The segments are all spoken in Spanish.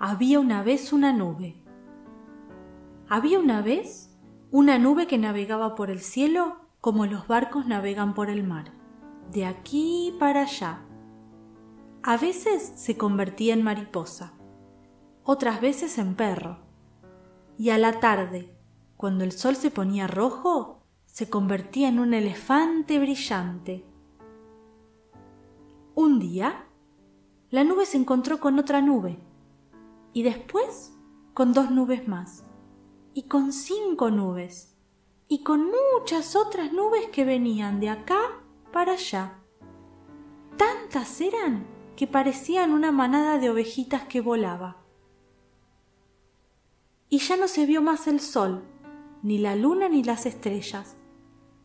Había una vez una nube. Había una vez una nube que navegaba por el cielo como los barcos navegan por el mar, de aquí para allá. A veces se convertía en mariposa, otras veces en perro, y a la tarde, cuando el sol se ponía rojo, se convertía en un elefante brillante. Un día, la nube se encontró con otra nube, y después con dos nubes más, y con cinco nubes, y con muchas otras nubes que venían de acá para allá. Tantas eran que parecían una manada de ovejitas que volaba. Y ya no se vio más el sol, ni la luna ni las estrellas.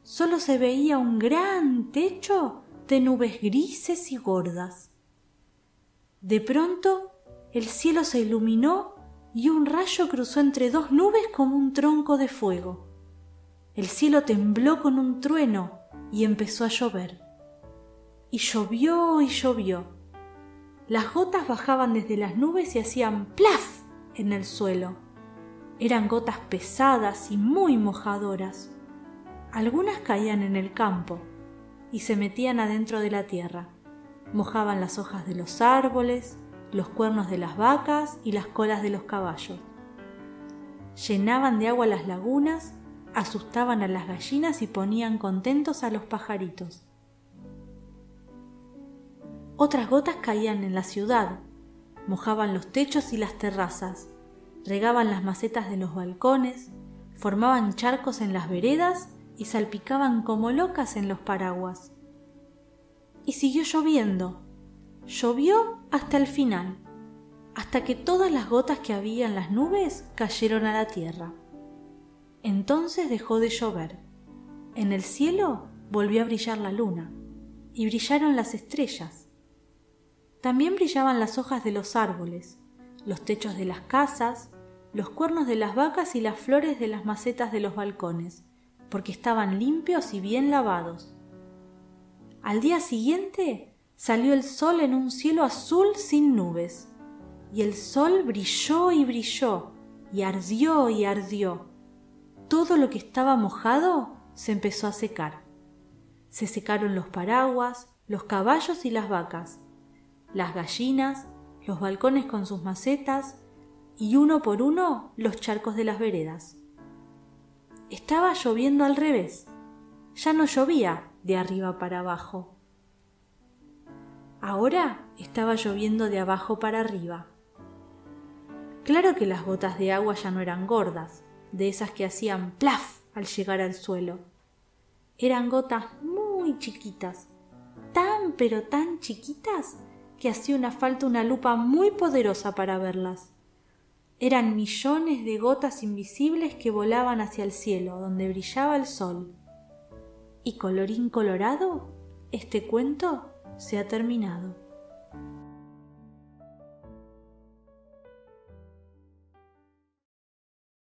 Solo se veía un gran techo de nubes grises y gordas. De pronto el cielo se iluminó y un rayo cruzó entre dos nubes como un tronco de fuego. El cielo tembló con un trueno y empezó a llover. Y llovió y llovió. Las gotas bajaban desde las nubes y hacían plaf en el suelo. Eran gotas pesadas y muy mojadoras. Algunas caían en el campo y se metían adentro de la tierra. Mojaban las hojas de los árboles, los cuernos de las vacas y las colas de los caballos. Llenaban de agua las lagunas, asustaban a las gallinas y ponían contentos a los pajaritos. Otras gotas caían en la ciudad, mojaban los techos y las terrazas, regaban las macetas de los balcones, formaban charcos en las veredas y salpicaban como locas en los paraguas. Y siguió lloviendo, Llovió hasta el final, hasta que todas las gotas que había en las nubes cayeron a la tierra. Entonces dejó de llover. En el cielo volvió a brillar la luna y brillaron las estrellas. También brillaban las hojas de los árboles, los techos de las casas, los cuernos de las vacas y las flores de las macetas de los balcones, porque estaban limpios y bien lavados. Al día siguiente salió el sol en un cielo azul sin nubes, y el sol brilló y brilló, y ardió y ardió. Todo lo que estaba mojado se empezó a secar. Se secaron los paraguas, los caballos y las vacas, las gallinas, los balcones con sus macetas, y uno por uno los charcos de las veredas. Estaba lloviendo al revés. Ya no llovía de arriba para abajo Ahora estaba lloviendo de abajo para arriba. Claro que las gotas de agua ya no eran gordas, de esas que hacían plaf al llegar al suelo. Eran gotas muy chiquitas, tan pero tan chiquitas que hacía una falta una lupa muy poderosa para verlas. Eran millones de gotas invisibles que volaban hacia el cielo, donde brillaba el sol. Y colorín colorado, este cuento se ha terminado.